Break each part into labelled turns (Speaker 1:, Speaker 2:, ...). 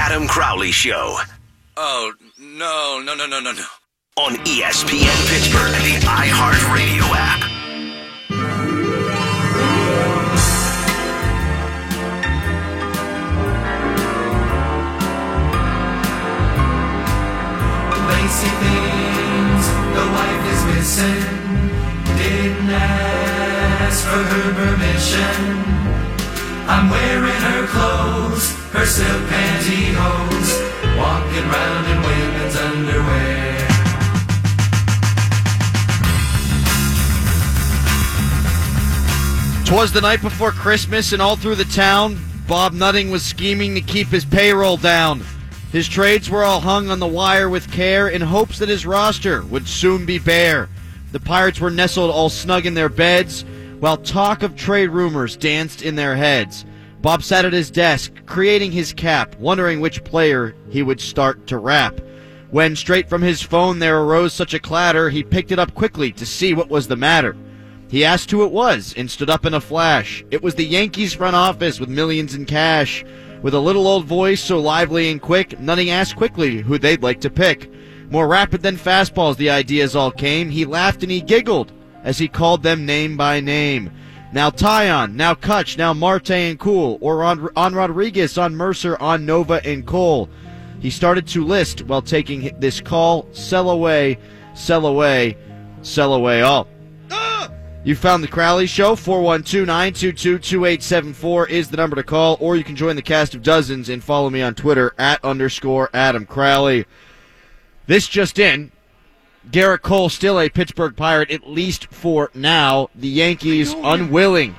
Speaker 1: Adam Crowley Show.
Speaker 2: Oh, no, no, no, no, no, no.
Speaker 1: On ESPN Pittsburgh and the iHeartRadio app.
Speaker 3: Lacy things the wife is missing. Didn't ask for her permission. I'm wearing her clothes, her silk pantyhose, walking round in women's underwear.
Speaker 4: Twas the night before Christmas, and all through the town, Bob Nutting was scheming to keep his payroll down. His trades were all hung on the wire with care in hopes that his roster would soon be bare. The Pirates were nestled all snug in their beds, while talk of trade rumors danced in their heads. Bob sat at his desk, creating his cap, wondering which player he would start to rap. When straight from his phone there arose such a clatter, he picked it up quickly to see what was the matter. He asked who it was and stood up in a flash. It was the Yankees front office with millions in cash. With a little old voice so lively and quick, Nutting asked quickly who they'd like to pick. More rapid than fastballs, the ideas all came. He laughed and he giggled as he called them name by name. Now Taillon, now Cutch, now Marte and Kuhl, or on, on Rodriguez, on Mercer, on Nova and Cole. He started to list while taking this call. Sell away, sell away, sell away all. You found the Crowley Show. 412 922 2874 is the number to call, or you can join the cast of dozens and follow me on Twitter at underscore Adam Crowley. This just in. Garrett Cole still a Pittsburgh Pirate, at least for now. The Yankees unwilling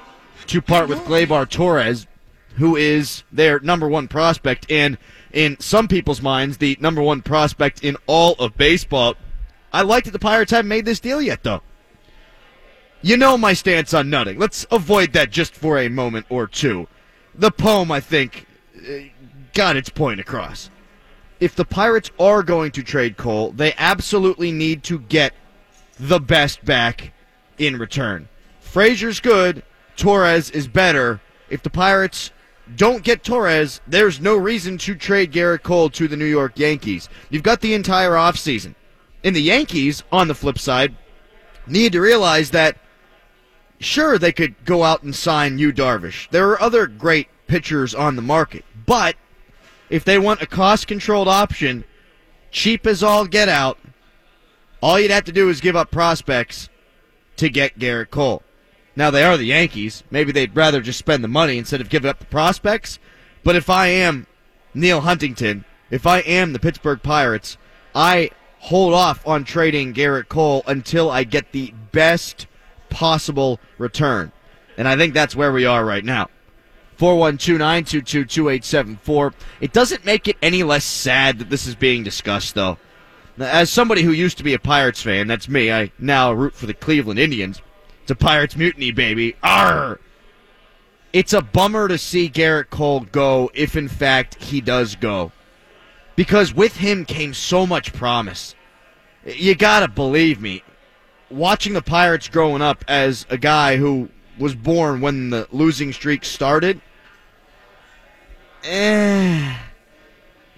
Speaker 4: to part with Gleyber Torres, who is their number one prospect, and in some people's minds, the number one prospect in all of baseball. I like that the Pirates haven't made this deal yet, though. You know my stance on nutting. Let's avoid that just for a moment or two. The poem, I think, uh, got its point across. If the Pirates are going to trade Cole, they absolutely need to get the best back in return. Frazier's good, Torres is better. If the Pirates don't get Torres, there's no reason to trade Garrett Cole to the New York Yankees. You've got the entire offseason. And the Yankees, on the flip side, need to realize that sure they could go out and sign Yu Darvish. There are other great pitchers on the market, but if they want a cost controlled option, cheap as all get out, all you'd have to do is give up prospects to get Garrett Cole. Now they are the Yankees. Maybe they'd rather just spend the money instead of giving up the prospects. But if I am Neal Huntington, if I am the Pittsburgh Pirates, I hold off on trading Garrett Cole until I get the best possible return. And I think that's where we are right now. 412-922-2874. It doesn't make it any less sad that this is being discussed, though. As somebody who used to be a Pirates fan, that's me. I now root for the Cleveland Indians. It's a Pirates mutiny, baby. Arr! It's a bummer to see Garrett Cole go if, in fact, he does go. Because with him came so much promise. You gotta believe me. Watching the Pirates growing up as a guy who was born when the losing streak started, eh,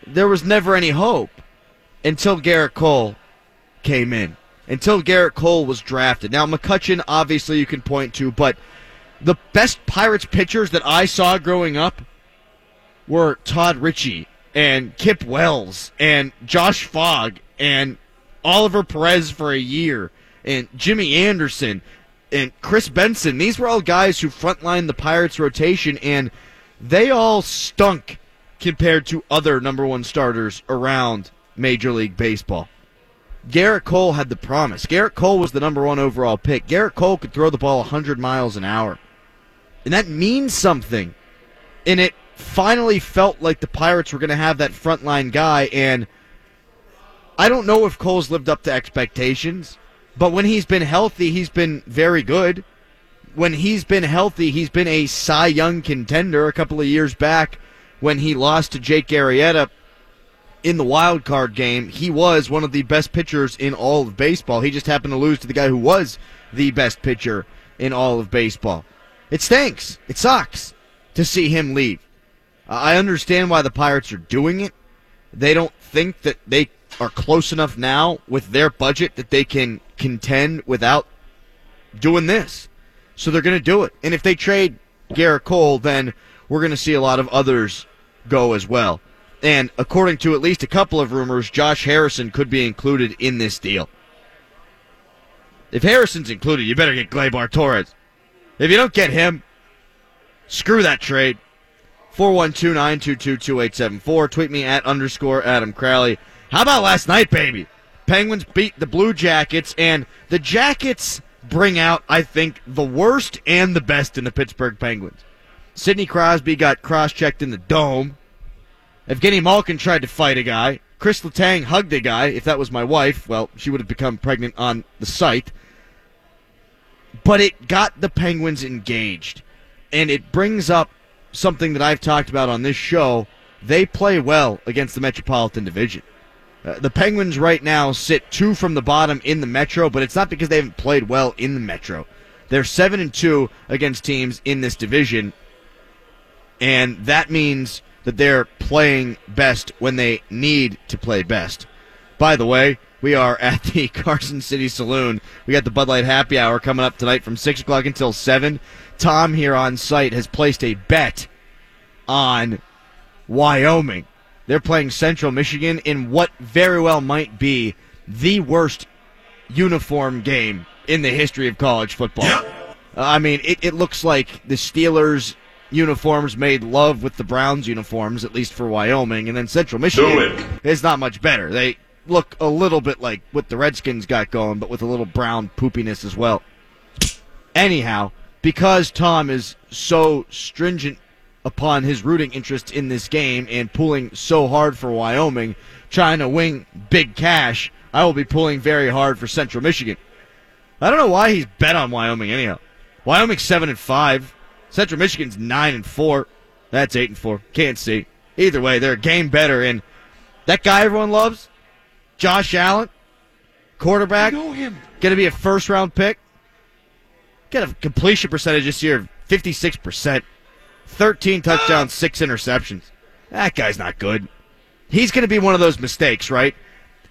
Speaker 4: there was never any hope until Garrett Cole came in. Until Garrett Cole was drafted. Now, McCutcheon, obviously, you can point to, but the best Pirates pitchers that I saw growing up were Todd Ritchie and Kip Wells and Josh Fogg and Oliver Perez for a year and Jimmy Anderson and Kris Benson. These were all guys who frontlined the Pirates rotation, and they all stunk compared to other number one starters around Major League Baseball. Garrett Cole had the promise. Garrett Cole was the number one overall pick. Garrett Cole could throw the ball 100 miles an hour. And that means something. And it finally felt like the Pirates were going to have that frontline guy. And I don't know if Cole's lived up to expectations, but when he's been healthy, he's been very good. When he's been healthy, he's been a Cy Young contender a couple of years back when he lost to Jake Arrieta in the wild card game, he was one of the best pitchers in all of baseball. He just happened to lose to the guy who was the best pitcher in all of baseball. It stinks. It sucks to see him leave. I understand why the Pirates are doing it. They don't think that they are close enough now with their budget that they can contend without doing this. So they're going to do it. And if they trade Garrett Cole, then we're going to see a lot of others go as well. And according to at least a couple of rumors, Josh Harrison could be included in this deal. If Harrison's included, you better get Gleyber Torres. If you don't get him, screw that trade. 412-922-2874. Tweet me at underscore Adam Crowley. How about last night, baby? Penguins beat the Blue Jackets, and the Jackets bring out, I think, the worst and the best in the Pittsburgh Penguins. Sidney Crosby got cross-checked in the dome. Evgeny Malkin tried to fight a guy. Chris Letang hugged a guy. If that was my wife, well, she would have become pregnant on the site. But it got the Penguins engaged. And it brings up something that I've talked about on this show. They play well against the Metropolitan Division. Uh, the Penguins right now sit two from the bottom in the Metro, but it's not because they haven't played well in the Metro. They're seven and two against teams in this division, and that means that they're playing best when they need to play best. By the way, we are at the Carson City Saloon. We got the Bud Light Happy Hour coming up tonight from six o'clock until seven. Tom here on site has placed a bet on Wyoming. They're playing Central Michigan in what very well might be the worst uniform game in the history of college football. Uh, I mean, it, it looks like the Steelers uniforms made love with the Browns uniforms, at least for Wyoming, and then Central Michigan is not much better. They look a little bit like what the Redskins got going, but with a little brown poopiness as well. Anyhow, because Tom is so stringent upon his rooting interest in this game and pulling so hard for Wyoming, trying to win big cash, I will be pulling very hard for Central Michigan. I don't know why he's bet on Wyoming anyhow. Wyoming's seven and five. Central Michigan's nine and four. That's eight and four. Can't see. Either way, they're a game better. And that guy everyone loves, Josh Allen, quarterback, going to be a first round pick. Got a completion percentage this year of 56%. 13 touchdowns, 6 interceptions. That guy's not good. He's going to be one of those mistakes, right?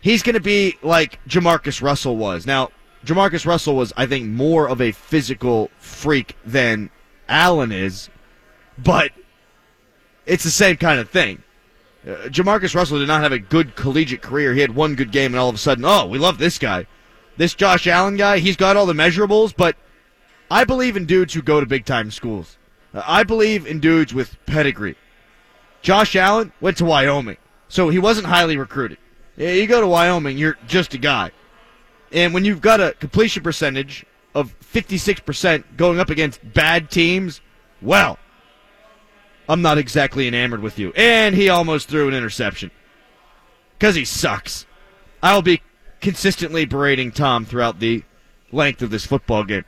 Speaker 4: He's going to be like Jamarcus Russell was. Now, Jamarcus Russell was, I think, more of a physical freak than Allen is, but it's the same kind of thing. Uh, Jamarcus Russell did not have a good collegiate career. He had one good game, and all of a sudden, oh, we love this guy. This Josh Allen guy, he's got all the measurables, but I believe in dudes who go to big time schools. Uh, I believe in dudes with pedigree. Josh Allen went to Wyoming, so he wasn't highly recruited. You go to Wyoming, you're just a guy. And when you've got a completion percentage of 56% going up against bad teams, well, I'm not exactly enamored with you. And he almost threw an interception. Because he sucks. I'll be consistently berating Tom throughout the length of this football game.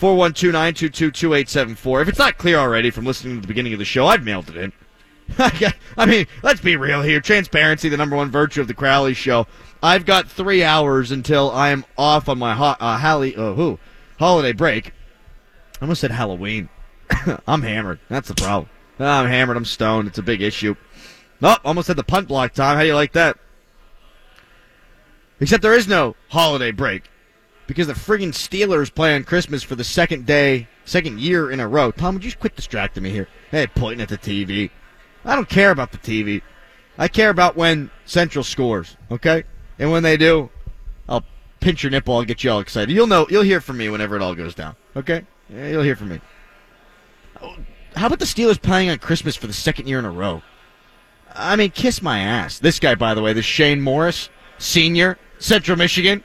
Speaker 4: 412-922-2874. If it's not clear already from listening to the beginning of the show, I've mailed it in. I mean, let's be real here. Transparency, the number one virtue of the Crowley Show. I've got three hours until I am off on my ho- uh, Halley, uh, who, holiday break. I almost said Halloween. I'm hammered. That's the problem. I'm hammered. I'm stoned. It's a big issue. Oh, almost had the punt block time. How do you like that? Except there is no holiday break because the friggin' Steelers play on Christmas for the second day, second year in a row. Tom, would you just quit distracting me here? Hey, pointing at the TV. I don't care about the TV. I care about when Central scores, okay? And when they do, I'll pinch your nipple. I'll get you all excited. You'll know. You'll hear from me whenever it all goes down, okay? Yeah, you'll hear from me. How about the Steelers playing on Christmas for the second year in a row? I mean, kiss my ass. This guy, by the way, this Shane Morris, senior, Central Michigan.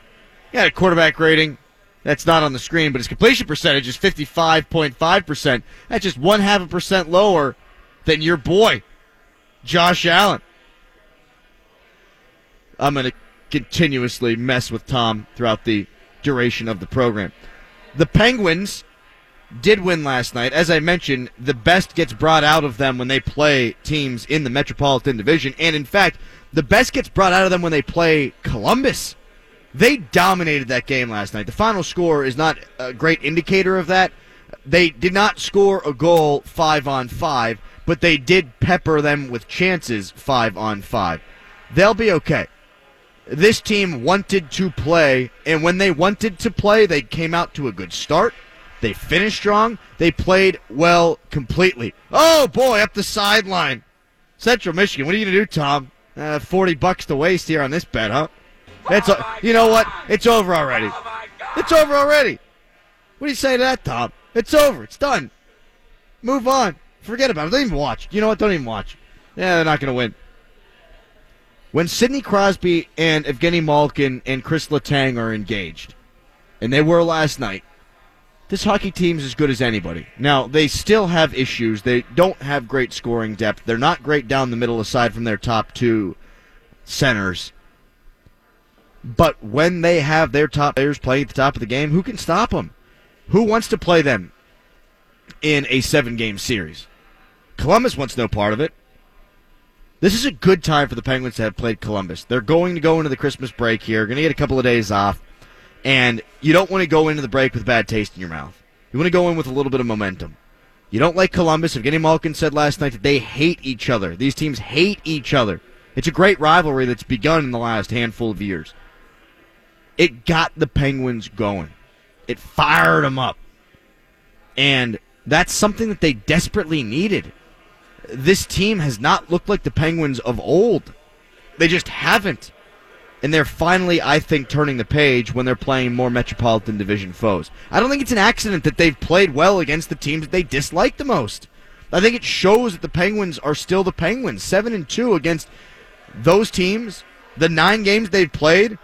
Speaker 4: Had a quarterback rating that's not on the screen, but his completion percentage is 55.5%. That's just one half a percent lower than your boy, Josh Allen. I'm going to continuously mess with Tom throughout the duration of the program. The Penguins did win last night. As I mentioned, the best gets brought out of them when they play teams in the Metropolitan Division. And in fact, the best gets brought out of them when they play Columbus. They dominated that game last night. The final score is not a great indicator of that. They did not score a goal five on five, but they did pepper them with chances five on five. They'll be okay. This team wanted to play, and when they wanted to play, they came out to a good start. They finished strong. They played well completely. Oh boy, up the sideline. Central Michigan. What are you gonna do, Tom? Uh, Forty bucks to waste here on this bet, huh? It's o- you know what? It's over already. It's over already. What do you say to that, Tom? It's over. It's done. Move on. Forget about it. Don't even watch. You know what? Don't even watch. Yeah, they're not gonna win. When Sidney Crosby and Evgeny Malkin and Chris Letang are engaged, and they were last night, this hockey team's as good as anybody. Now, they still have issues. They don't have great scoring depth. They're not great down the middle aside from their top two centers. But when they have their top players playing at the top of the game, who can stop them? Who wants to play them in a seven game series? Columbus wants no part of it. This is a good time for the Penguins to have played Columbus. They're going to go into the Christmas break here, going to get a couple of days off, and you don't want to go into the break with bad taste in your mouth. You want to go in with a little bit of momentum. You don't like Columbus. Evgeny Malkin said last night that they hate each other. These teams hate each other. It's a great rivalry that's begun in the last handful of years. It got the Penguins going. It fired them up. And that's something that they desperately needed. This team has not looked like the Penguins of old. They just haven't. And they're finally, I think, turning the page when they're playing more Metropolitan Division foes. I don't think it's an accident that they've played well against the teams that they dislike the most. I think it shows that the Penguins are still the Penguins. Seven and two against those teams, the nine games they've played,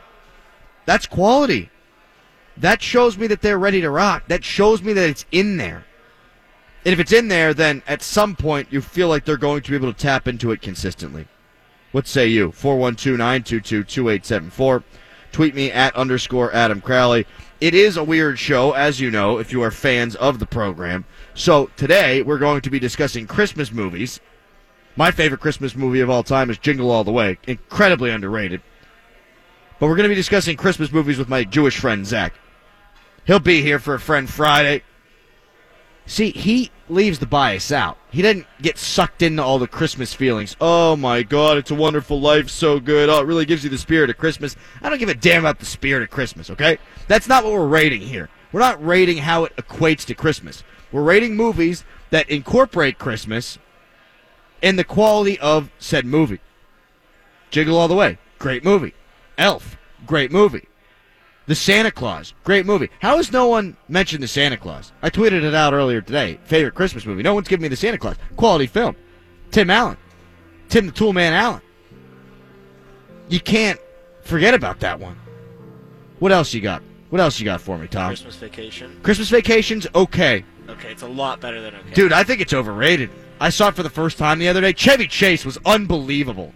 Speaker 4: that's quality. That shows me that they're ready to rock. That shows me that it's in there. And if it's in there, then at some point you feel like they're going to be able to tap into it consistently. What say you? 412 922 2874. Tweet me at underscore Adam Crowley. It is a weird show, as you know, if you are fans of the program. So today we're going to be discussing Christmas movies. My favorite Christmas movie of all time is Jingle All the Way. Incredibly underrated. But we're going to be discussing Christmas movies with my Jewish friend, Zach. He'll be here for a Friend Friday. See, he leaves the bias out. He doesn't get sucked into all the Christmas feelings. Oh my God, it's a wonderful life, so good. Oh, it really gives you the spirit of Christmas. I don't give a damn about the spirit of Christmas, okay? That's not what we're rating here. We're not rating how it equates to Christmas. We're rating movies that incorporate Christmas and the quality of said movie. Jingle All the Way, great movie. Elf, great movie. The Santa Claus, great movie. How has no one mentioned the Santa Claus? I tweeted it out earlier today. Favorite Christmas movie. No one's giving me the Santa Claus. Quality film. Tim Allen. Tim the Toolman Allen. You can't forget about that one. What else you got? What else you got for me, Tom?
Speaker 5: Christmas Vacation.
Speaker 4: Christmas Vacation's okay.
Speaker 5: Okay, it's a lot better than okay.
Speaker 4: Dude, I think it's overrated. I saw it for the first time the other day. Chevy Chase was unbelievable.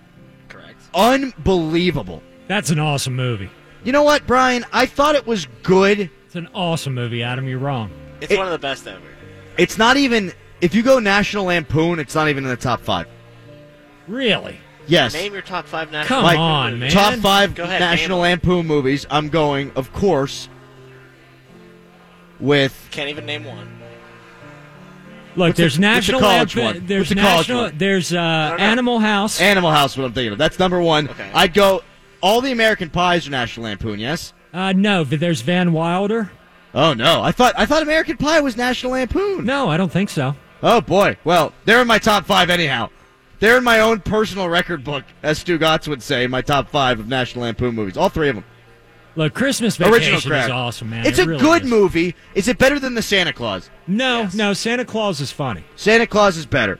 Speaker 5: correct.
Speaker 4: Unbelievable.
Speaker 6: That's an awesome movie.
Speaker 4: You know what, Brian? I thought it was good.
Speaker 6: It's an awesome movie, Adam. You're wrong.
Speaker 5: It's
Speaker 4: It-
Speaker 5: one of the best ever.
Speaker 4: It's not even. If you go National Lampoon, it's not even in the top five.
Speaker 6: Really?
Speaker 4: Yes.
Speaker 5: Name your top five national.
Speaker 6: Come
Speaker 4: Mike,
Speaker 6: on, man.
Speaker 4: Top five
Speaker 5: ahead,
Speaker 4: National
Speaker 5: name
Speaker 4: Lampoon movies. I'm going, of course, with.
Speaker 5: Can't even name one.
Speaker 6: Look,
Speaker 4: What's the-
Speaker 6: there's
Speaker 4: what's the
Speaker 6: National
Speaker 4: college
Speaker 6: Lampoon-
Speaker 4: one?
Speaker 6: There's
Speaker 4: What's the college one?
Speaker 6: There's uh. Animal House.
Speaker 4: Animal House, what I'm thinking of. That's number one.
Speaker 5: Okay.
Speaker 4: I'd go. All the American Pies are National Lampoon, yes?
Speaker 6: uh, no, but there's Van Wilder.
Speaker 4: Oh no, I thought I thought American Pie was National Lampoon.
Speaker 6: No, I don't think so.
Speaker 4: Oh boy. Well, they're in my top five anyhow. They're in my own personal record book, as Stugotz would say, my top five of National Lampoon movies. All three of them.
Speaker 6: Look, Christmas
Speaker 4: Original
Speaker 6: Vacation is awesome, man.
Speaker 4: It's
Speaker 6: It
Speaker 4: a
Speaker 6: really
Speaker 4: good
Speaker 6: is.
Speaker 4: movie. Is it better than the Santa Claus?
Speaker 6: No,
Speaker 5: Yes.
Speaker 6: no, Santa Claus is funny.
Speaker 4: Santa Claus is better.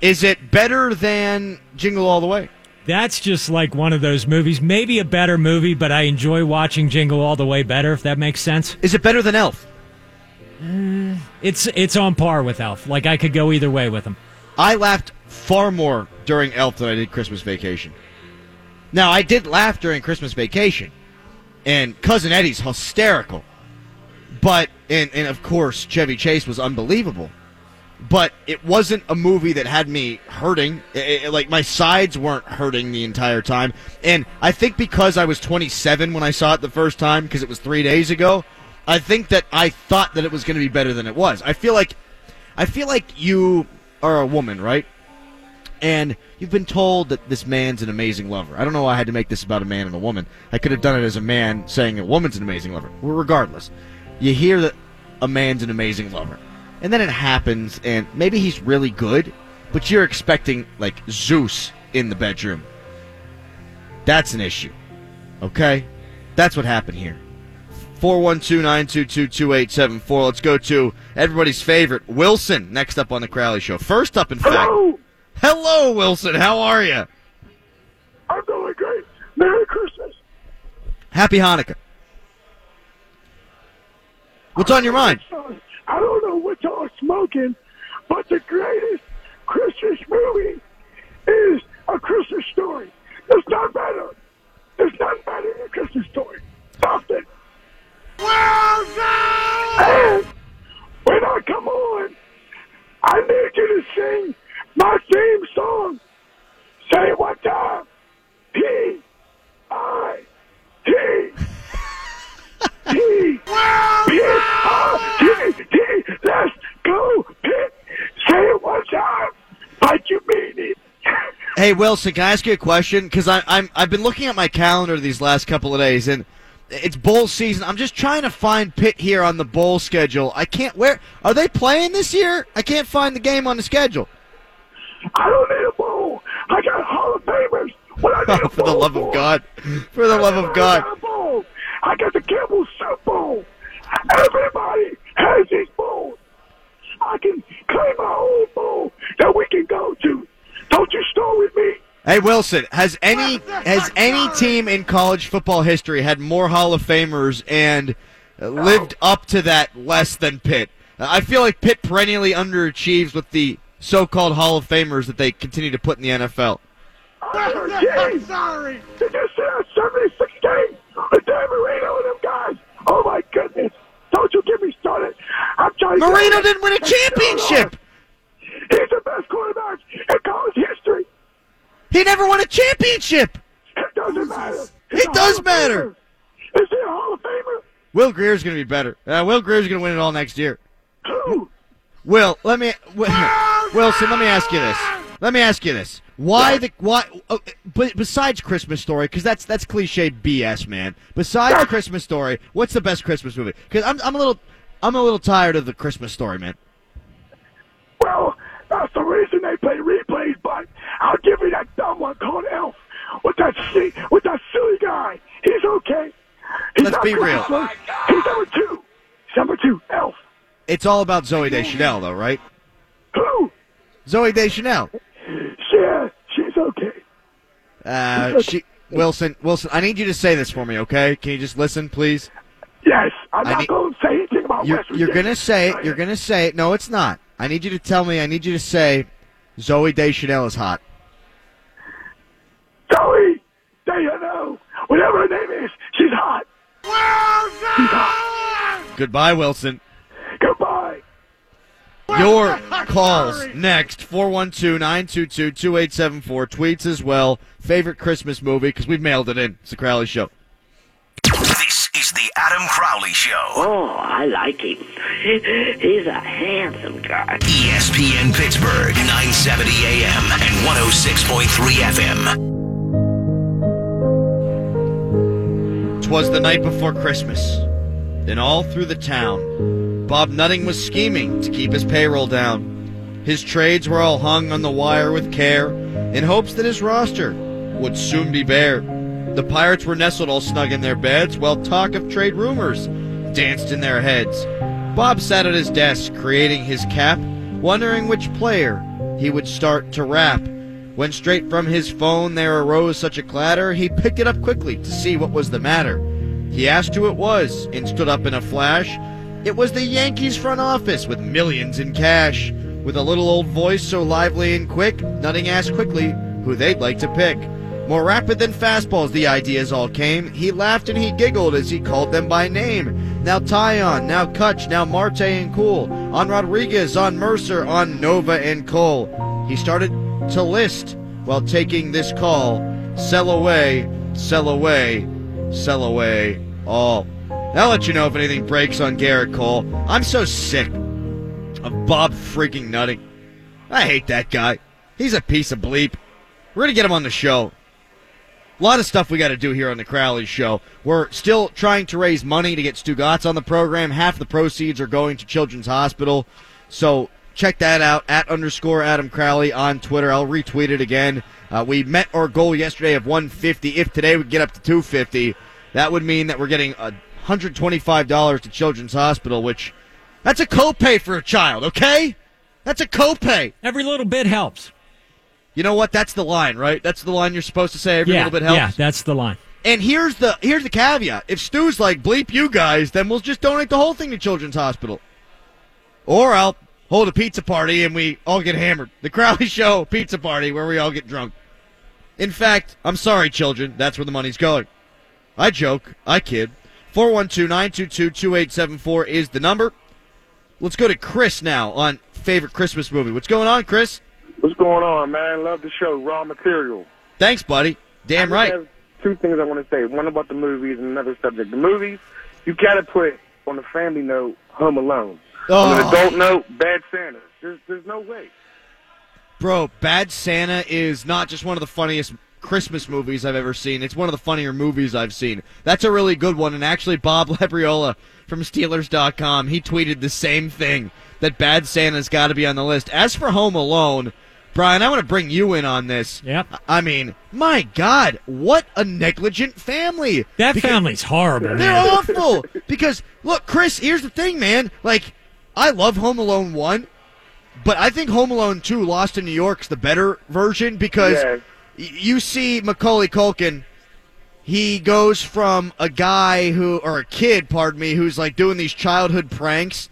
Speaker 4: Is it better than Jingle All the Way?
Speaker 6: That's just like one of those movies. Maybe a better movie, but I enjoy watching Jingle All the Way better, if that makes sense.
Speaker 4: Is it better than Elf?
Speaker 6: Eh, it's it's on par with Elf. Like I could go either way with them.
Speaker 4: I laughed far more during Elf than I did Christmas Vacation. Now, I did laugh during Christmas Vacation, and Cousin Eddie's hysterical. But, and, and of course, Chevy Chase was unbelievable. But it wasn't a movie that had me hurting. I- I- like, my sides weren't hurting the entire time. And I think because I was 27 when I saw it the first time, because it was three days ago, I think that I thought that it was going to be better than it was. I feel like I feel like you are a woman, right? And you've been told that this man's an amazing lover. I don't know why I had to make this about a man and a woman. I could have done it as a man saying a woman's an amazing lover. Well, regardless, you hear that a man's an amazing lover. And then it happens, and maybe he's really good, but you're expecting, like, Zeus in the bedroom. That's an issue. Okay? That's what happened here. 412-922-2874. Let's go to everybody's favorite, Wilson, next up on the Crowley Show. First up, in fact.
Speaker 7: Hello.
Speaker 4: Hello, Wilson. How are you?
Speaker 7: I'm doing great. Merry Christmas.
Speaker 4: Happy Hanukkah. What's on your mind?
Speaker 7: I don't know what y'all are smoking, but the greatest Christmas movie is A Christmas Story. It's not better. It's not better than A Christmas Story. Something. And when I come on, I need you to sing my theme song. Say it one time. P I T T P I T T. Let's go. Say it one time like you mean it.
Speaker 4: Hey, Wilson, can I ask you a question? Because I'm I've been looking at my calendar these last couple of days, and it's bowl season. I'm just trying to find Pitt here on the bowl schedule. I can't. Where are they playing this year? I can't find the game on the schedule.
Speaker 7: I don't need a bowl. I got Hall of Famers. What I need
Speaker 4: For the love
Speaker 7: for?
Speaker 4: of God, for the love of God.
Speaker 7: got a bowl. I got the Campbell Soup Bowl. Everybody has these bowls. I can claim my own bowl that we can go to. Don't you start with me.
Speaker 4: Hey Wilson, has any has any team in college football history had more Hall of Famers and uh, lived up to that less than Pitt? I feel like Pitt perennially underachieves with the so-called Hall of Famers that they continue to put in the NFL.
Speaker 7: I'm sorry. Did you see that 76 game with Dan Marino and them guys? Oh my goodness. Get me started. I'm trying to
Speaker 4: Marino didn't win a championship.
Speaker 7: He's the best quarterback in college history.
Speaker 4: He never won a championship.
Speaker 7: It doesn't matter.
Speaker 4: It
Speaker 7: He's a
Speaker 4: does matter.
Speaker 7: Famer. Is he a Hall of Famer?
Speaker 4: Will Grier's going to be better. Uh, Will Grier's going to win it all next year.
Speaker 7: Who?
Speaker 4: Will, let me Wi- Wilson, let me ask you this. Let me ask you this. Why the why? Uh, but besides Christmas Story, because that's that's cliche BS, man. Besides Christmas Story, what's the best Christmas movie? Because I'm I'm a little I'm a little tired of the Christmas Story, man.
Speaker 7: Well, that's the reason they play replays, but I'll give you that dumb one called Elf with that with that silly guy. He's okay. He's
Speaker 4: Let's be real.
Speaker 7: Christmas. He's number two. He's number two, Elf.
Speaker 4: It's all about Zooey Deschanel, though, right?
Speaker 7: Who?
Speaker 4: Zooey Deschanel.
Speaker 7: Okay.
Speaker 4: Uh, she Wilson Wilson. I need you to say this for me, okay? Can you just listen, please?
Speaker 7: Yes, I'm
Speaker 4: I
Speaker 7: not
Speaker 4: need-
Speaker 7: going to say anything about
Speaker 4: You're,
Speaker 7: West
Speaker 4: you're gonna say it. You're gonna say it. No, it's not. I need you to tell me. I need you to say Zooey Deschanel is hot.
Speaker 7: Zooey, you know. Whatever her name is, she's hot. She's hot.
Speaker 4: Goodbye, Wilson.
Speaker 7: Goodbye.
Speaker 4: Your calls next 412-922-2874 tweets as well favorite christmas movie because we've mailed it in it's the crowley show
Speaker 1: This is the Adam Crowley Show.
Speaker 8: Oh, I like him. He's a handsome guy.
Speaker 1: ESPN Pittsburgh, 970 AM and 106.3 FM.
Speaker 4: twas the night before christmas and all through the town bob nutting was scheming to keep his payroll down his trades were all hung on the wire with care in hopes that his roster would soon be bare the pirates were nestled all snug in their beds while talk of trade rumors danced in their heads bob sat at his desk creating his cap wondering which player he would start to rap when straight from his phone there arose such a clatter, he picked it up quickly to see what was the matter. He asked who it was and stood up in a flash. It was the Yankees front office with millions in cash. With a little old voice so lively and quick, Nutting asked quickly who they'd like to pick. More rapid than fastballs, the ideas all came. He laughed and he giggled as he called them by name. Now Taillon, now Cutch, now Marte and Kuhl. On Rodriguez, on Mercer, on Nova and Cole. He started to list while taking this call. Sell away, sell away, sell away all. I'll let you know if anything breaks on Garrett Cole. I'm so sick of Bob freaking nutting. I hate that guy. He's a piece of bleep. We're going to get him on the show. A lot of stuff we got to do here on the Crowley Show. We're still trying to raise money to get Stugotz on the program. Half the proceeds are going to Children's Hospital. So check that out at underscore Adam Crowley on Twitter. I'll retweet it again. Uh, we met our goal yesterday of 150. If today we get up to 250, that would mean that we're getting $125 to Children's Hospital, which that's a copay for a child, okay? That's a copay.
Speaker 6: Every little bit helps.
Speaker 4: You know what? That's the line, right? That's the line you're supposed to say. Every
Speaker 6: yeah,
Speaker 4: little bit helps.
Speaker 6: yeah, that's the line.
Speaker 4: And here's the here's the caveat: if Stu's like bleep you guys, then we'll just donate the whole thing to Children's Hospital, or I'll hold a pizza party and we all get hammered. The Crowley Show pizza party where we all get drunk. In fact, I'm sorry, children. That's where the money's going. I joke. I kid. 412-922-2874 is the number. Let's go to Chris now on favorite Christmas movie. What's going on, Chris?
Speaker 7: What's going on, man? Love the show. Raw material.
Speaker 4: Thanks, buddy. Damn
Speaker 7: I
Speaker 4: right.
Speaker 7: have two things I want to say. One about the movies and another subject. The movies, you gotta put on the family note, Home Alone. On an
Speaker 4: Oh.
Speaker 7: adult note, Bad Santa. There's, there's no way.
Speaker 4: Bro, Bad Santa is not just one of the funniest Christmas movies I've ever seen. It's one of the funnier movies I've seen. That's a really good one. And actually, Bob Labriola from Steelers.com, he tweeted the same thing that Bad Santa's got to be on the list. As for Home Alone, Brian, I want to bring you in on this.
Speaker 6: Yeah.
Speaker 4: I mean, my God, what a negligent family.
Speaker 6: That
Speaker 4: Because-
Speaker 6: family's horrible,
Speaker 4: they're
Speaker 6: man.
Speaker 4: awful. Because look, Chris, here's the thing, man. Like, I love Home Alone one, but I think Home Alone two, Lost in New York's the better version because
Speaker 7: Yeah.
Speaker 4: You see Macaulay Culkin. He goes from a guy who, or a kid, pardon me, who's like doing these childhood pranks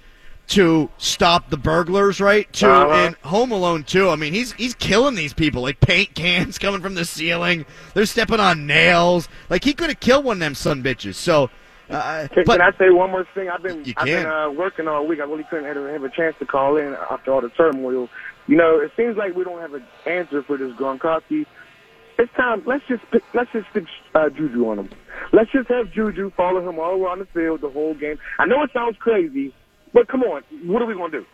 Speaker 4: to stop the burglars, right? To
Speaker 7: Uh-huh.
Speaker 4: in Home Alone too. I mean, he's he's killing these people. Like paint cans coming from the ceiling. They're stepping on nails. Like he could have killed one of them son bitches. So, uh,
Speaker 7: Can,
Speaker 4: but
Speaker 7: can I say one more thing? I've been I've been uh, working all week. I really couldn't have, have a chance to call in after all the turmoil. You know, it seems like we don't have an answer for this Gronkowski. It's time. Let's just let's just stick uh, Juju on him. Let's just have Juju follow him all around the field the whole game. I know it sounds crazy, but come on, what are we gonna do?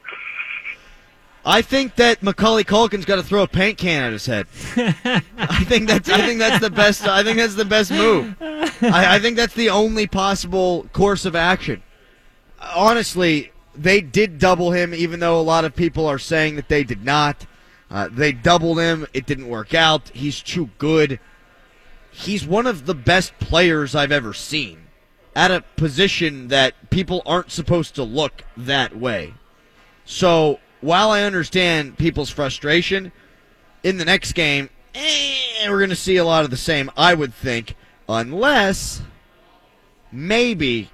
Speaker 4: I think that Macaulay Culkin's got to throw a paint can at his head. I think that's I think that's the best. I think that's the best move. I, I think that's the only possible course of action. Honestly, they did double him, even though a lot of people are saying that they did not. Uh, they doubled him. It didn't work out. He's too good. He's one of the best players I've ever seen at a position that people aren't supposed to look that way. So while I understand people's frustration, in the next game, eh, we're going to see a lot of the same, I would think, unless maybe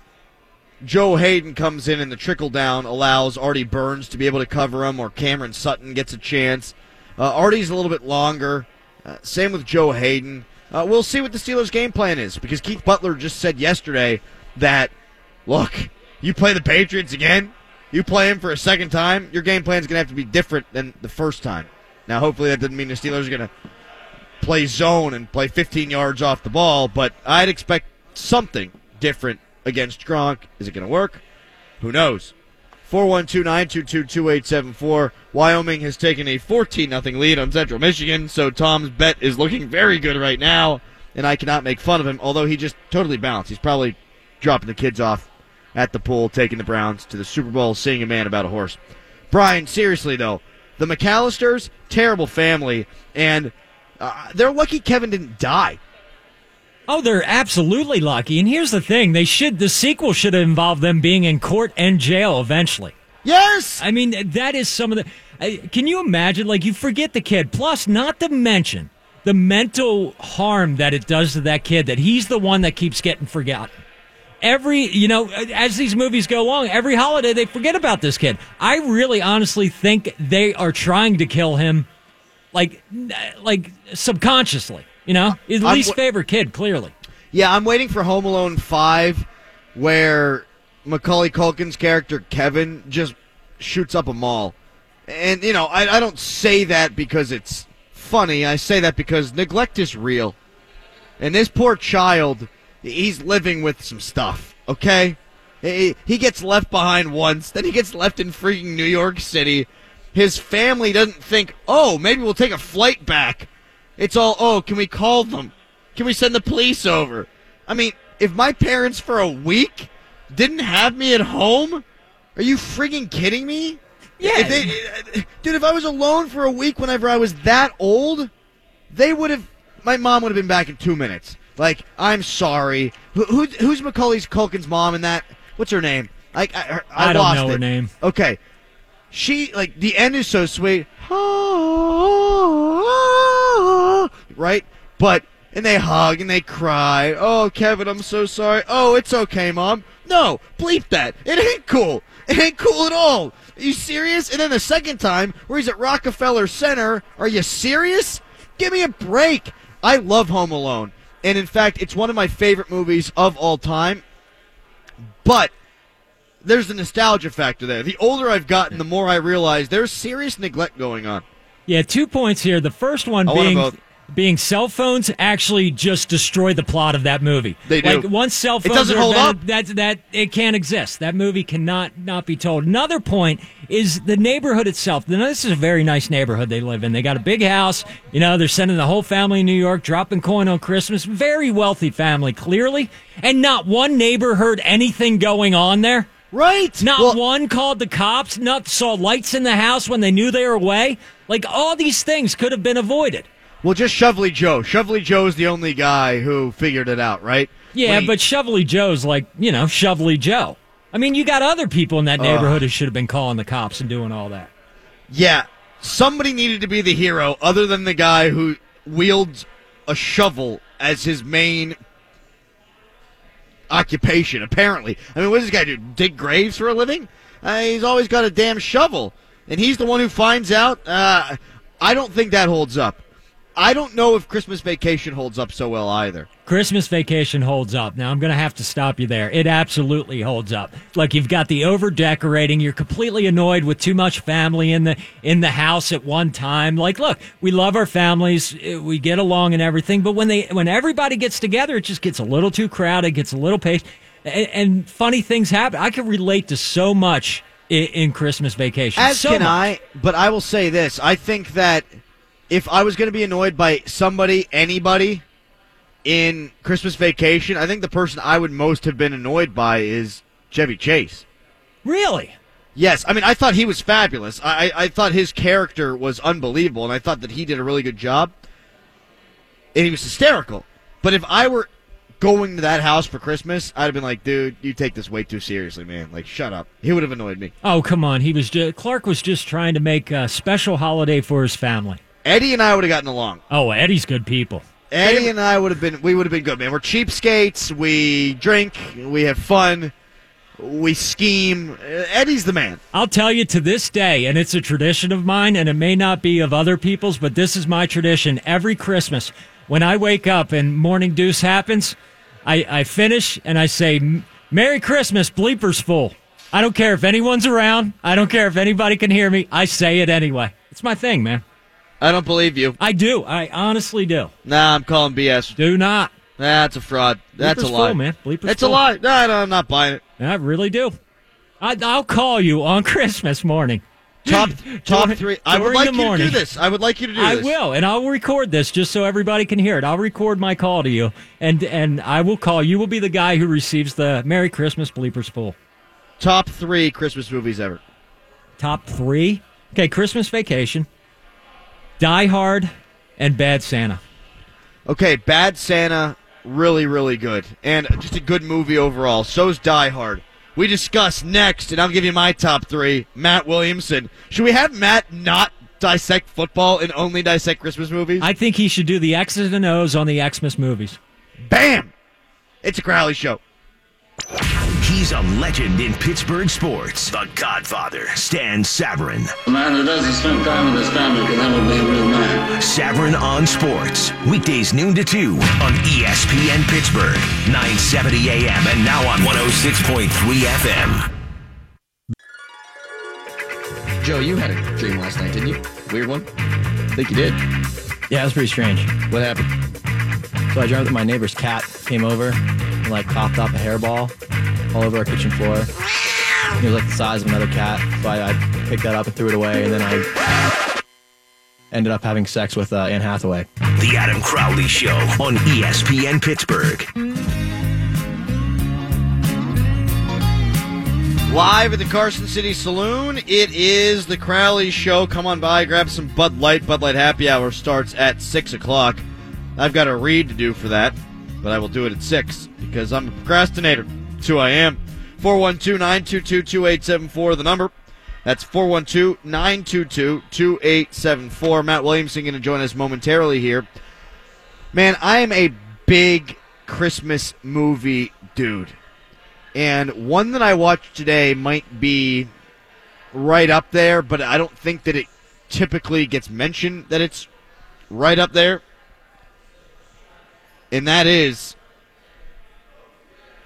Speaker 4: Joe Haden comes in and the trickle down allows Artie Burns to be able to cover him, or Cameron Sutton gets a chance. Uh, Artie's a little bit longer. Uh, same with Joe Haden. Uh, we'll see what the Steelers' game plan is because Keith Butler just said yesterday that, look, you play the Patriots again, you play him for a second time, your game plan is going to have to be different than the first time. Now, hopefully, that doesn't mean the Steelers are going to play zone and play 15 yards off the ball, but I'd expect something different against Gronk. Is it going to work? Who knows? 412-922-2874. Wyoming has taken a 14-0 lead on Central Michigan, so Tom's bet is looking very good right now, and I cannot make fun of him, although he just totally bounced. He's probably dropping the kids off at the pool, taking the Browns to the Super Bowl, seeing a man about a horse. Brian, seriously though, the McCallisters, terrible family, and uh, they're lucky Kevin didn't die.
Speaker 6: Oh, they're absolutely lucky. And here's the thing: they should the sequel should have involved them being in court and jail eventually.
Speaker 4: Yes.
Speaker 6: I mean, that is some of the. I- Can you imagine? Like, you forget the kid. Plus, not to mention the mental harm that it does to that kid. That he's the one that keeps getting forgotten. Every, you know, as these movies go along, every holiday they forget about this kid. I really, honestly think they are trying to kill him, like, like subconsciously. You know, his
Speaker 4: I'm
Speaker 6: least
Speaker 4: w-
Speaker 6: favorite kid, clearly.
Speaker 4: Yeah, I'm waiting for Home Alone 5 where Macaulay Culkin's character Kevin just shoots up a mall. And, you know, I, I don't say that because it's funny. I say that because neglect is real. And this poor child, he's living with some stuff, okay? He, he gets left behind once, then he gets left in freaking New York City. his family doesn't think, oh, maybe we'll take a flight back. It's all, oh, can we call them? Can we send the police over? I mean, if my parents for a week didn't have me at home, are you frigging kidding me?
Speaker 6: Yeah.
Speaker 4: If they, dude, if I was alone for a week whenever I was that old, they would have. My mom would have been back in two minutes. Like, I'm sorry. Who, who, who's Macaulay's Culkin's mom in that? What's her name? Like, I, her- I,
Speaker 6: I don't
Speaker 4: lost
Speaker 6: know her name.
Speaker 4: Okay, she like the end is so sweet, right? But and they hug and they cry. Oh, Kevin, I'm so sorry. Oh, it's okay, mom. No, bleep that. It ain't cool. It ain't cool at all. Are you serious? And then the second time, where he's at Rockefeller Center, are you serious? Give me a break. I love Home Alone. And in fact, it's one of my favorite movies of all time. But there's a nostalgia factor there. The older I've gotten, the more I realize there's serious neglect going on.
Speaker 6: Yeah, two points here. The first one
Speaker 4: I
Speaker 6: being being cell phones actually just destroy the plot of that movie.
Speaker 4: They do.
Speaker 6: Like once cell phones It
Speaker 4: doesn't
Speaker 6: are
Speaker 4: hold
Speaker 6: invented,
Speaker 4: up.
Speaker 6: That's that it can't exist. That movie cannot not be told. Another point is the neighborhood itself. Now, this is a very nice neighborhood they live in. They got a big house. You know, they're sending the whole family in New York, dropping coin on Christmas. Very wealthy family, clearly, and not one neighbor heard anything going on there.
Speaker 4: Right.
Speaker 6: Not
Speaker 4: Well-
Speaker 6: one called the cops. Not saw lights in the house when they knew they were away. Like all these things could have been avoided.
Speaker 4: Well, just Shovely Joe. Shovely Joe's the only guy who figured it out, right?
Speaker 6: Yeah,
Speaker 4: he-
Speaker 6: but Shovelly Joe's like you know Shovelly Joe. I mean, you got other people in that neighborhood who should have been calling the cops and doing all that.
Speaker 4: yeah, somebody needed to be the hero other than the guy who wields a shovel as his main occupation. Apparently, I mean, what does this guy do? Dig graves for a living? Uh, he's always got a damn shovel, and he's the one who finds out. Uh, I don't think that holds up. I don't know if Christmas Vacation holds up so well either.
Speaker 6: Christmas Vacation holds up. Now I'm going to have to stop you there. It absolutely holds up. Like you've got the over decorating. You're completely annoyed with too much family in the in the house at one time. Like, look, we love our families. eh, We get along and everything. But when they when everybody gets together, it just gets a little too crowded. Gets a little paced, and, and funny things happen. I can relate to so much in, in Christmas Vacation.
Speaker 4: As
Speaker 6: so
Speaker 4: can
Speaker 6: much.
Speaker 4: I, but I will say this: I think that if I was going to be annoyed by somebody, anybody in Christmas Vacation, I think the person I would most have been annoyed by is Chevy Chase.
Speaker 6: Really?
Speaker 4: Yes, I mean I thought he was fabulous. I, I I thought his character was unbelievable, and I thought that he did a really good job. And he was hysterical. But if I were going to that house for Christmas, I'd have been like, dude, you take this way too seriously, man. Like, shut up. He would have annoyed me.
Speaker 6: Oh come on! He was just, Clark was just trying to make a special holiday for his family.
Speaker 4: Eddie and I would have gotten along.
Speaker 6: Oh, Eddie's good people.
Speaker 4: Eddie and I would have been we would have been good, man. We're cheapskates, we drink, we have fun, we scheme. Eddie's the man.
Speaker 6: I'll tell you to this day, and it's a tradition of mine, and it may not be of other people's, but this is my tradition. Every Christmas, when I wake up and morning deuce happens, I, I finish and I say, Merry Christmas, bleepers full. I don't care if anyone's around. I don't care if anybody can hear me. I say it anyway. It's my thing, man.
Speaker 4: I don't believe you.
Speaker 6: I do. I honestly do.
Speaker 4: Nah, I'm calling BS.
Speaker 6: Do not.
Speaker 4: That's a fraud. That's
Speaker 6: Bleepers
Speaker 4: a lie,
Speaker 6: full, man. Bleepers
Speaker 4: That's
Speaker 6: full.
Speaker 4: a lie. No, no, I'm not buying it.
Speaker 6: I really do. I, I'll call you on Christmas morning.
Speaker 4: Top top three. I would like you to do this. I would like you to do
Speaker 6: I
Speaker 4: this.
Speaker 6: will, and I'll record this just so everybody can hear it. I'll record my call to you, and and I will call. You will be the guy who receives the Merry Christmas bleepers full.
Speaker 4: Top three Christmas movies ever.
Speaker 6: Top three. Okay, Christmas Vacation, Die Hard, and Bad Santa.
Speaker 4: Okay, Bad Santa, really, really good. And just a good movie overall. So's Die Hard. We discuss next, and I'll give you my top three. Matt Williamson. Should we have Matt not dissect football and only dissect Christmas movies?
Speaker 6: I think he should do the X's and O's on the Xmas movies.
Speaker 4: Bam! It's a Crowley show.
Speaker 1: He's a legend in Pittsburgh sports. The Godfather, Stan Savran.
Speaker 8: A man who doesn't spend time with his family can never be a real man.
Speaker 1: Savran on Sports. Weekdays noon to 2 on ESPN Pittsburgh. 970 AM and now on 106.3 FM.
Speaker 9: Joe, you had a dream last night, didn't you? Weird one? I think you did.
Speaker 10: Yeah, it was pretty strange.
Speaker 9: What happened?
Speaker 10: So I dreamt that my neighbor's cat came over and like coughed up a hairball all over our kitchen floor. He was like the size of another cat, so I, I picked that up and threw it away, and then I ended up having sex with uh, Anne Hathaway.
Speaker 1: The Adam Crowley Show on ESPN Pittsburgh.
Speaker 4: Live at the Carson City Saloon, it is the Crowley Show. Come on by, grab some Bud Light. Bud Light Happy Hour starts at 6 o'clock. I've got a read to do for that, but I will do it at 6 because I'm a procrastinator. That's who I am. 412 922 2874, the number. That's 412 922 2874. Matt Williamson going to join us momentarily here. Man, I am a big Christmas movie dude. And one that I watched today might be right up there, but I don't think that it typically gets mentioned that it's right up there. And that is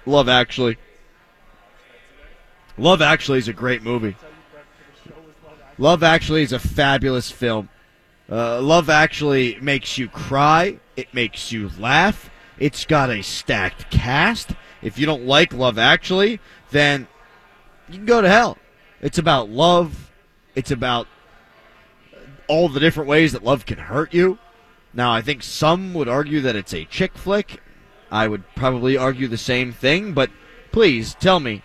Speaker 4: Love Actually. Love Actually is a great movie. Love Actually is a fabulous film. Uh, Love Actually makes you cry. It makes you laugh. It's got a stacked cast. If you don't like Love Actually, then you can go to hell. It's about love. It's about all the different ways that love can hurt you. Now, I think some would argue that it's a chick flick. I would probably argue the same thing, but please tell me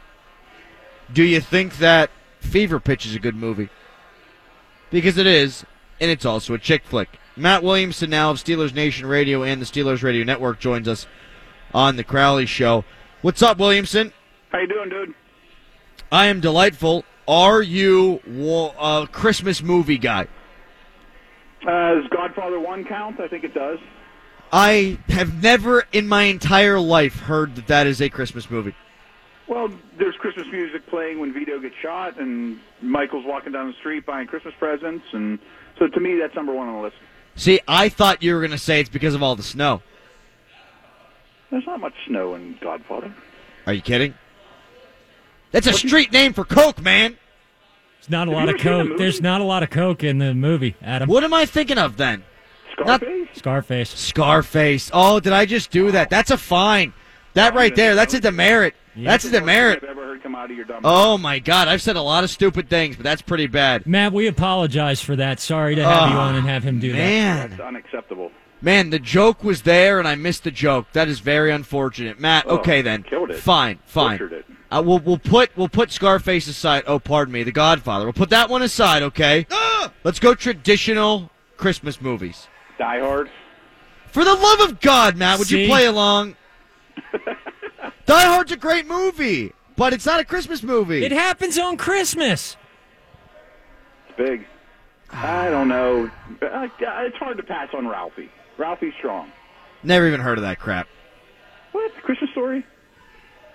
Speaker 4: do you think that Fever Pitch is a good movie? Because it is, and it's also a chick flick. Matt Williamson now of Steelers Nation Radio and the Steelers Radio Network joins us on the Crowley Show. What's up, Williamson?
Speaker 11: How you doing, dude?
Speaker 4: I am delightful. Are you a Christmas movie guy?
Speaker 11: Uh, does Godfather 1 count? I think it does.
Speaker 4: I have never in my entire life heard that that is a Christmas movie.
Speaker 11: Well, there's Christmas music playing when Vito gets shot, and Michael's walking down the street buying Christmas presents, and so to me, that's number one on the list.
Speaker 4: See, I thought you were going to say it's because of all the snow.
Speaker 11: There's not much snow in Godfather.
Speaker 4: Are you kidding? That's a street name for Coke, man.
Speaker 6: There's not a
Speaker 11: Have
Speaker 6: lot of
Speaker 11: ever the
Speaker 6: coke. There's not a lot of coke in the movie, Adam.
Speaker 4: What am I thinking of then?
Speaker 11: Scarface?
Speaker 6: Scarface.
Speaker 4: Scarface. Oh, did I just do that? That's a fine. That right there, that's a demerit. That's a demerit.
Speaker 11: I've ever heard come out of your dumb
Speaker 4: Oh my God, I've said a lot of stupid things, but that's pretty bad.
Speaker 6: Matt, we apologize for that. Sorry to have you
Speaker 4: Oh,
Speaker 6: on and have him do that.
Speaker 4: man.
Speaker 11: That's unacceptable.
Speaker 4: Man, the joke was there, and I missed the joke. That is very unfortunate, Matt.
Speaker 11: Oh,
Speaker 4: okay then,
Speaker 11: killed it.
Speaker 4: fine, fine.
Speaker 11: It.
Speaker 4: Uh, we'll we'll put we'll put Scarface aside. Oh, pardon me, The Godfather. We'll put that one aside. Okay. Let's go traditional Christmas movies.
Speaker 11: Die Hard?
Speaker 4: For the love of God, Matt, would
Speaker 6: See?
Speaker 4: you play along? Die Hard's a great movie, but it's not a Christmas movie.
Speaker 6: It happens on Christmas.
Speaker 11: It's big. I don't know. Uh, It's hard to pass on Ralphie. Ralphie's strong.
Speaker 4: Never even heard of that crap.
Speaker 11: What? Christmas Story?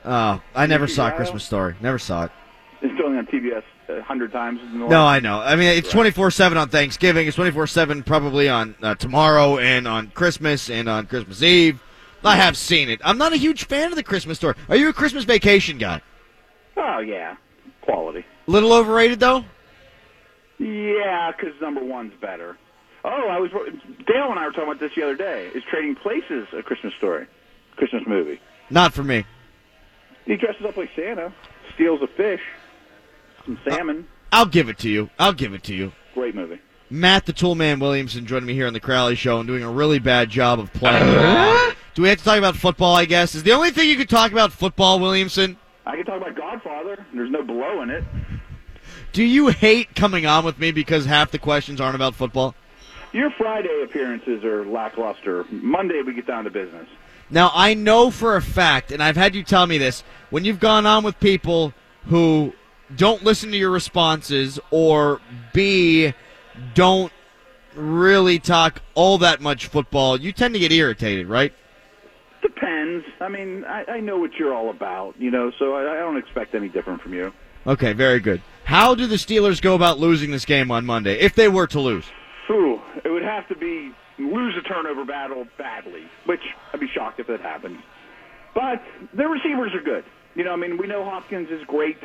Speaker 4: Oh, I never saw
Speaker 11: Kyle?
Speaker 4: Christmas Story. Never saw it.
Speaker 11: It's only on TBS a hundred times
Speaker 4: No, I know. I mean, it's twenty four seven on Thanksgiving. It's twenty four seven probably on uh, tomorrow and on Christmas and on Christmas Eve. I have seen it. I'm not a huge fan of the Christmas story. Are you a Christmas Vacation guy?
Speaker 11: Oh yeah, quality.
Speaker 4: Little overrated though.
Speaker 11: Yeah, because number one's better. Oh, I was Dale and I were talking about this the other day. Is Trading Places a Christmas story? Christmas movie?
Speaker 4: Not for me.
Speaker 11: He dresses up like Santa, steals a fish, some salmon.
Speaker 4: I'll give it to you. I'll give it to you.
Speaker 11: Great movie.
Speaker 4: Matt the Toolman Williamson joining me here on the Crowley Show and doing a really bad job of playing. along. Do we have to talk about football? I guess is the only thing you could talk about football, Williamson.
Speaker 11: I can talk about Godfather. There's no blow in it.
Speaker 4: Do you hate coming on with me because half the questions aren't about football?
Speaker 11: Your Friday appearances are lackluster. Monday we get down to business.
Speaker 4: Now, I know for a fact, and I've had you tell me this, when you've gone on with people who don't listen to your responses or B, don't really talk all that much football, you tend to get irritated, right?
Speaker 11: Depends. I mean, I, I know what you're all about, you know, so I, I don't expect any different from you.
Speaker 4: Okay, very good. How do the Steelers go about losing this game on Monday, if they were to lose?
Speaker 11: Ooh, it would have to be lose a turnover battle badly, which I'd be shocked if that happened. But their receivers are good. You know, I mean, we know Hopkins is great.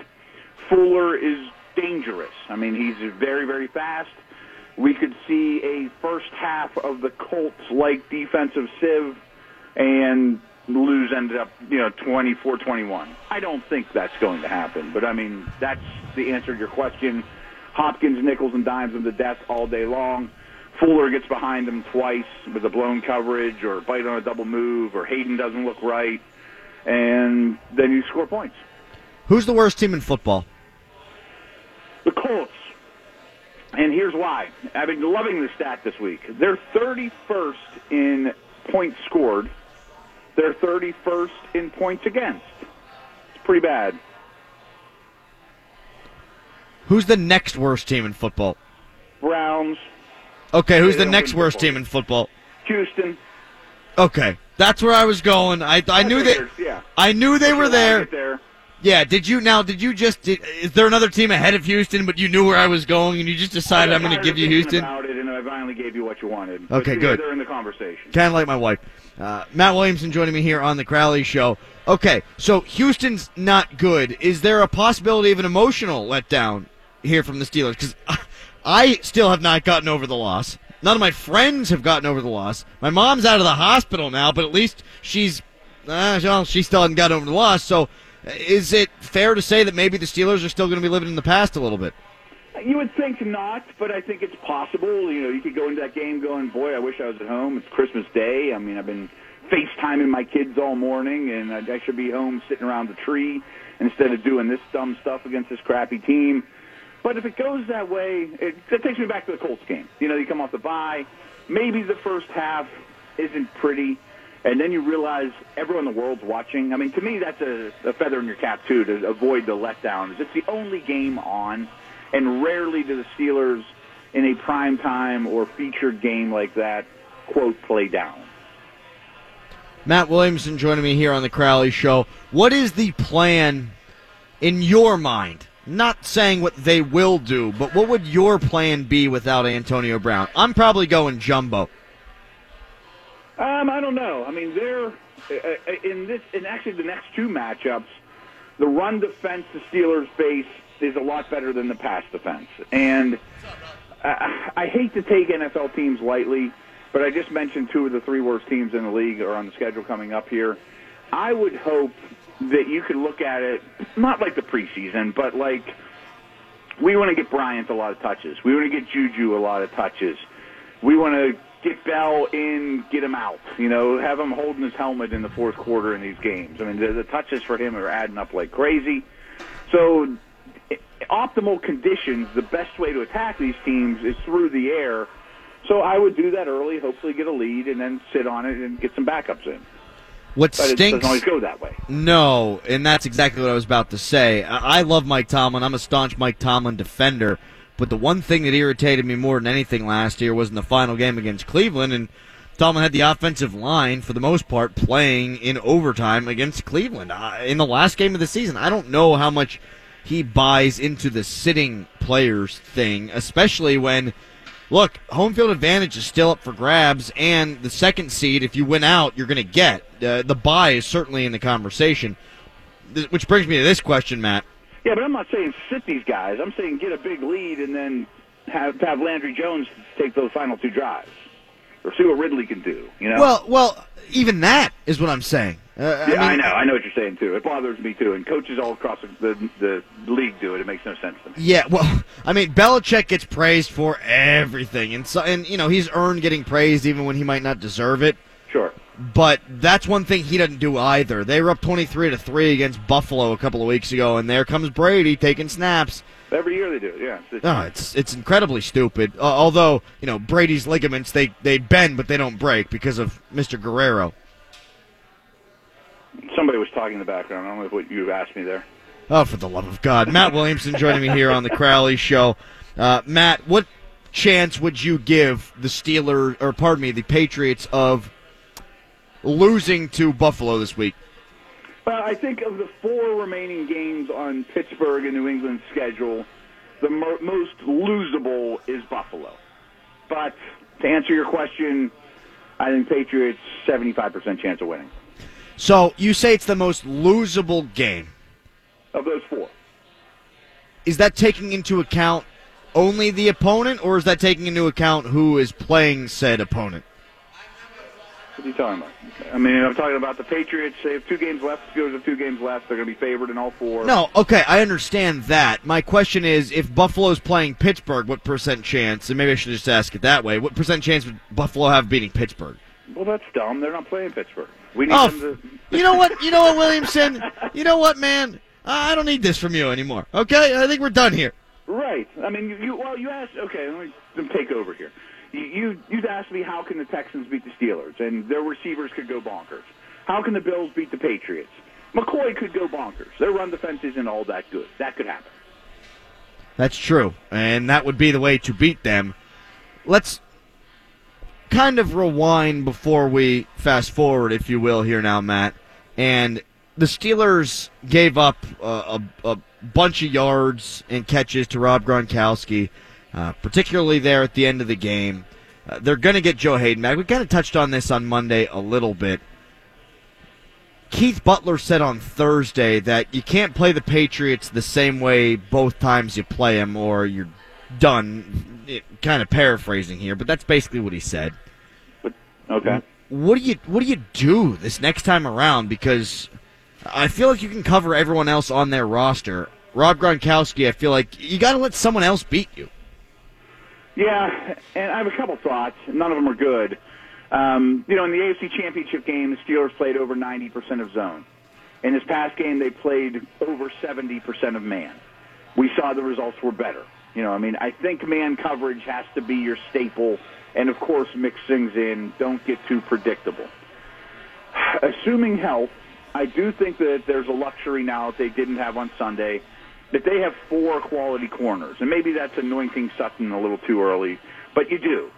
Speaker 11: Fuller is dangerous. I mean, he's very, very fast. We could see a first half of the Colts like defensive sieve, and lose ended up, you know, 24-21. I don't think that's going to happen, but I mean, that's the answer to your question. Hopkins nickels and dimes them to death all day long. Fuller gets behind him twice with a blown coverage or bite on a double move or Haden doesn't look right, and then you score points.
Speaker 4: Who's the worst team in football?
Speaker 11: The Colts. And here's why. I've been loving the stat this week. They're 31st in points scored. They're 31st in points against. It's pretty bad.
Speaker 4: Who's the next worst team in football?
Speaker 11: Browns,
Speaker 4: Okay, who's the next worst team in football?
Speaker 11: Houston.
Speaker 4: Okay, that's where I was going. I I knew they
Speaker 11: yeah.
Speaker 4: I knew they were there.
Speaker 11: There.
Speaker 4: Yeah, did you now? Did you just? Did, is there another team ahead of Houston, but you knew where I was going, and you just decided I'm going to give you Houston?
Speaker 11: About it, and I finally gave you what you wanted.
Speaker 4: Okay, good.
Speaker 11: They're in the conversation.
Speaker 4: Kind of like my wife. Uh, Matt Williamson joining me here on the Crowley Show. Okay, so Houston's not good. Is there a possibility of an emotional letdown here from the Steelers? Because I still have not gotten over the loss. None of my friends have gotten over the loss. My mom's out of the hospital now, but at least she's, uh, well, she still hasn't gotten over the loss. So, is it fair to say that maybe the Steelers are still going to be living in the past a little bit?
Speaker 11: You would think not, but I think it's possible. You know, you could go into that game going, "Boy, I wish I was at home. It's Christmas Day. I mean, I've been FaceTiming my kids all morning, and I, should be home sitting around the tree instead of doing this dumb stuff against this crappy team." But if it goes that way, it, that takes me back to the Colts game. You know, you come off the bye. Maybe the first half isn't pretty, and then you realize everyone in the world's watching. I mean, to me, that's a, a feather in your cap too to avoid the letdowns. It's the only game on, and rarely do the Steelers in a prime time or featured game like that quote play down.
Speaker 4: Matt Williamson joining me here on the Crowley Show. What is the plan in your mind? Not saying what they will do, but what would your plan be without Antonio Brown? I'm probably going jumbo.
Speaker 11: Um, I don't know. I mean, they're uh, in this, in actually the next two matchups, the run defense the Steelers face is a lot better than the pass defense, and I, I hate to take NFL teams lightly, but I just mentioned two of the three worst teams in the league are on the schedule coming up here. I would hope that you could look at it not like the preseason, but like we want to get Bryant a lot of touches. We want to get Juju a lot of touches. We want to get Bell in, get him out. You know, have him holding his helmet in the fourth quarter in these games. I mean, the, the touches for him are adding up like crazy. So, optimal conditions, the best way to attack these teams is through the air. So I would do that early, hopefully get a lead, and then sit on it and get some backups in.
Speaker 4: What
Speaker 11: But it
Speaker 4: stinks?
Speaker 11: doesn't always go that way.
Speaker 4: No, and that's exactly what I was about to say. I I love Mike Tomlin. I'm a staunch Mike Tomlin defender. But the one thing that irritated me more than anything last year was in the final game against Cleveland, and Tomlin had the offensive line, for the most part, playing in overtime against Cleveland. In the last game of the season, I don't know how much he buys into the sitting players thing, especially when look, home field advantage is still up for grabs, and the second seed, if you win out, you're going to get. Uh, the bye is certainly in the conversation. Which brings me to this question, Matt.
Speaker 11: Yeah, but I'm not saying sit these guys. I'm saying get a big lead and then have have Landry Jones take those final two drives, or see what Ridley can do. You know.
Speaker 4: Well, well, even that is what I'm saying. Uh,
Speaker 11: yeah, I,
Speaker 4: mean,
Speaker 11: know. I know what you're saying too. It bothers me too. And coaches all across the, the the league do it. It makes no sense to me.
Speaker 4: Yeah, well, I mean, Belichick gets praised for everything, and so, and you know he's earned getting praised even when he might not deserve it. But that's one thing he doesn't do either. They were up twenty-three to three against Buffalo a couple of weeks ago, and there comes Brady taking snaps.
Speaker 11: Every year they do. it, Yeah. It's-
Speaker 4: No, it's it's incredibly stupid. Uh, although you know Brady's ligaments they they bend but they don't break because of Mr. Guerrero.
Speaker 11: Somebody was talking in the background. I don't know if what you asked me there.
Speaker 4: Oh, for the love of God! Matt Williamson joining me here on the Crowley Show. Uh, Matt, what chance would you give the Steelers, or pardon me, the Patriots of losing to Buffalo this week?
Speaker 11: Well, I think of the four remaining games on Pittsburgh and New England's schedule, the mo- most losable is Buffalo. But to answer your question, I think Patriots 75% chance of winning
Speaker 4: So you say it's the most losable game.
Speaker 11: of those four.
Speaker 4: Is that taking into account only the opponent, or is that taking into account who is playing said opponent?
Speaker 11: What are you talking about? I mean, I'm talking about the Patriots. They have two games left. Steelers have two games left. They're going to be favored in all four.
Speaker 4: No, okay, I understand that. My question is, if Buffalo's playing Pittsburgh, what percent chance? And maybe I should just ask it that way. What percent chance would Buffalo have beating Pittsburgh?
Speaker 11: Well, that's dumb. They're not playing Pittsburgh. We need
Speaker 4: Oh,
Speaker 11: them to.
Speaker 4: You know what? You know what, Williamson? You know what, man? I don't need this from you anymore. Okay, I think we're done here.
Speaker 11: Right. I mean, you, you well, you asked. Okay, let me take over here. You, you you'd asked me how can the Texans beat the Steelers, and their receivers could go bonkers. How can the Bills beat the Patriots? McCoy could go bonkers. Their run defense isn't all that good. That could happen.
Speaker 4: That's true, and that would be the way to beat them. Let's kind of rewind before we fast forward, if you will, here now, Matt. And the Steelers gave up a, a, a bunch of yards and catches to Rob Gronkowski, uh, particularly there at the end of the game. Uh, they're going to get Joe Haden back. We kind of touched on this on Monday a little bit. Keith Butler said on Thursday that you can't play the Patriots the same way both times you play them, or you're done. It, kind of paraphrasing here, but that's basically what he said.
Speaker 11: Okay.
Speaker 4: What do you What do you do this next time around? Because I feel like you can cover everyone else on their roster. Rob Gronkowski, I feel like you got to let someone else beat you.
Speaker 11: Yeah, and I have a couple thoughts. None of them are good. Um, you know, in the AFC Championship game, the Steelers played over 90% of zone. In this past game, they played over 70% of man. We saw the results were better. You know, I mean, I think man coverage has to be your staple, and of course, mix things in. Don't get too predictable. Assuming health, I do think that there's a luxury now that they didn't have on Sunday, that they have four quality corners, and maybe that's anointing Sutton a little too early, but you do.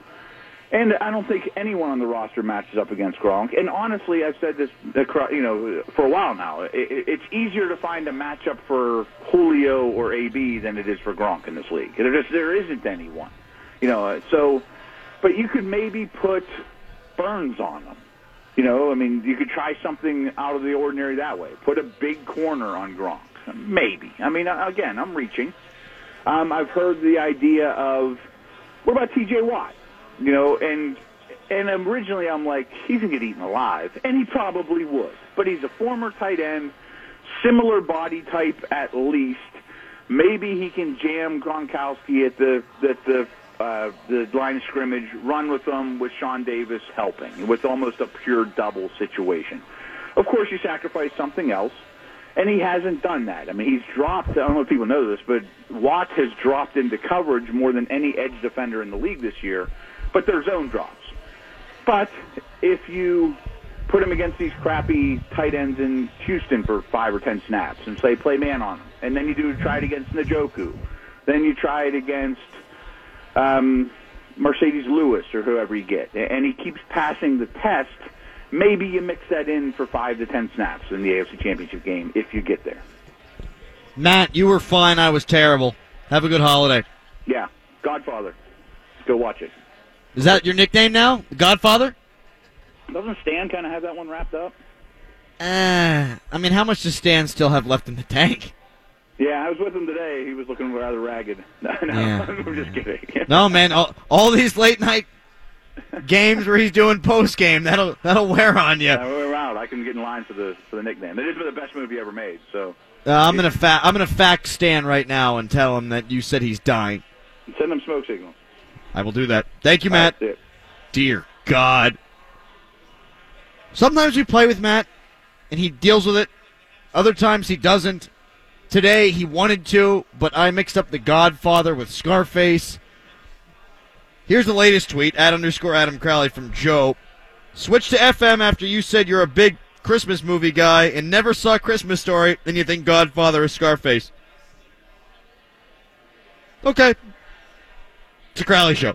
Speaker 11: And I don't think anyone on the roster matches up against Gronk. And honestly, I've said this, you know, for a while now. It's easier to find a matchup for Julio or AB than it is for Gronk in this league. There just there isn't anyone, you know. Uh, so, but you could maybe put Burns on them. You know, I mean, you could try something out of the ordinary that way. Put a big corner on Gronk, maybe. I mean, again, I'm reaching. Um, I've heard the idea of what about T.J. Watt? You know, and and originally I'm like, he's gonna get eaten alive, and he probably would. But he's a former tight end, similar body type at least. Maybe he can jam Gronkowski at the at the uh, the line of scrimmage, run with them with Sean Davis helping, with almost a pure double situation. Of course, you sacrifice something else, and he hasn't done that. I mean, he's dropped. I don't know if people know this, but Watt has dropped into coverage more than any edge defender in the league this year but they're zone drops. But if you put him against these crappy tight ends in Houston for five or ten snaps and say play man on him, and then you do try it against Njoku, then you try it against um, Marcedes Lewis or whoever you get, and he keeps passing the test. Maybe you mix that in for five to ten snaps in the AFC Championship game if you get there.
Speaker 4: Matt, you were fine. I was terrible. Have a good holiday.
Speaker 11: Yeah, Godfather. Go watch it.
Speaker 4: Is that your nickname now, Godfather?
Speaker 11: Doesn't Stan kind of have that one wrapped up?
Speaker 4: Uh, I mean, how much does Stan still have left in the tank?
Speaker 11: Yeah, I was with him today. He was looking rather ragged. No, no,
Speaker 4: Yeah.
Speaker 11: I'm just kidding.
Speaker 4: No, man. All, all these late night games where he's doing post game that'll that'll wear on you.
Speaker 11: Yeah, we're out. I can get in line for the for the nickname. It is the best movie ever made. So
Speaker 4: Uh, I'm gonna fa- I'm gonna fact Stan right now and tell him that you said he's dying.
Speaker 11: send him smoke signals.
Speaker 4: I will do that. Thank you, Matt. Dear God. Sometimes we play with Matt and he deals with it. Other times he doesn't. Today he wanted to, but I mixed up the Godfather with Scarface. Here's the latest tweet at underscore Adam Crowley from Joe. Switch to FM after you said you're a big Christmas movie guy and never saw Christmas Story, then you think Godfather is Scarface. Okay. It's a Crowley show.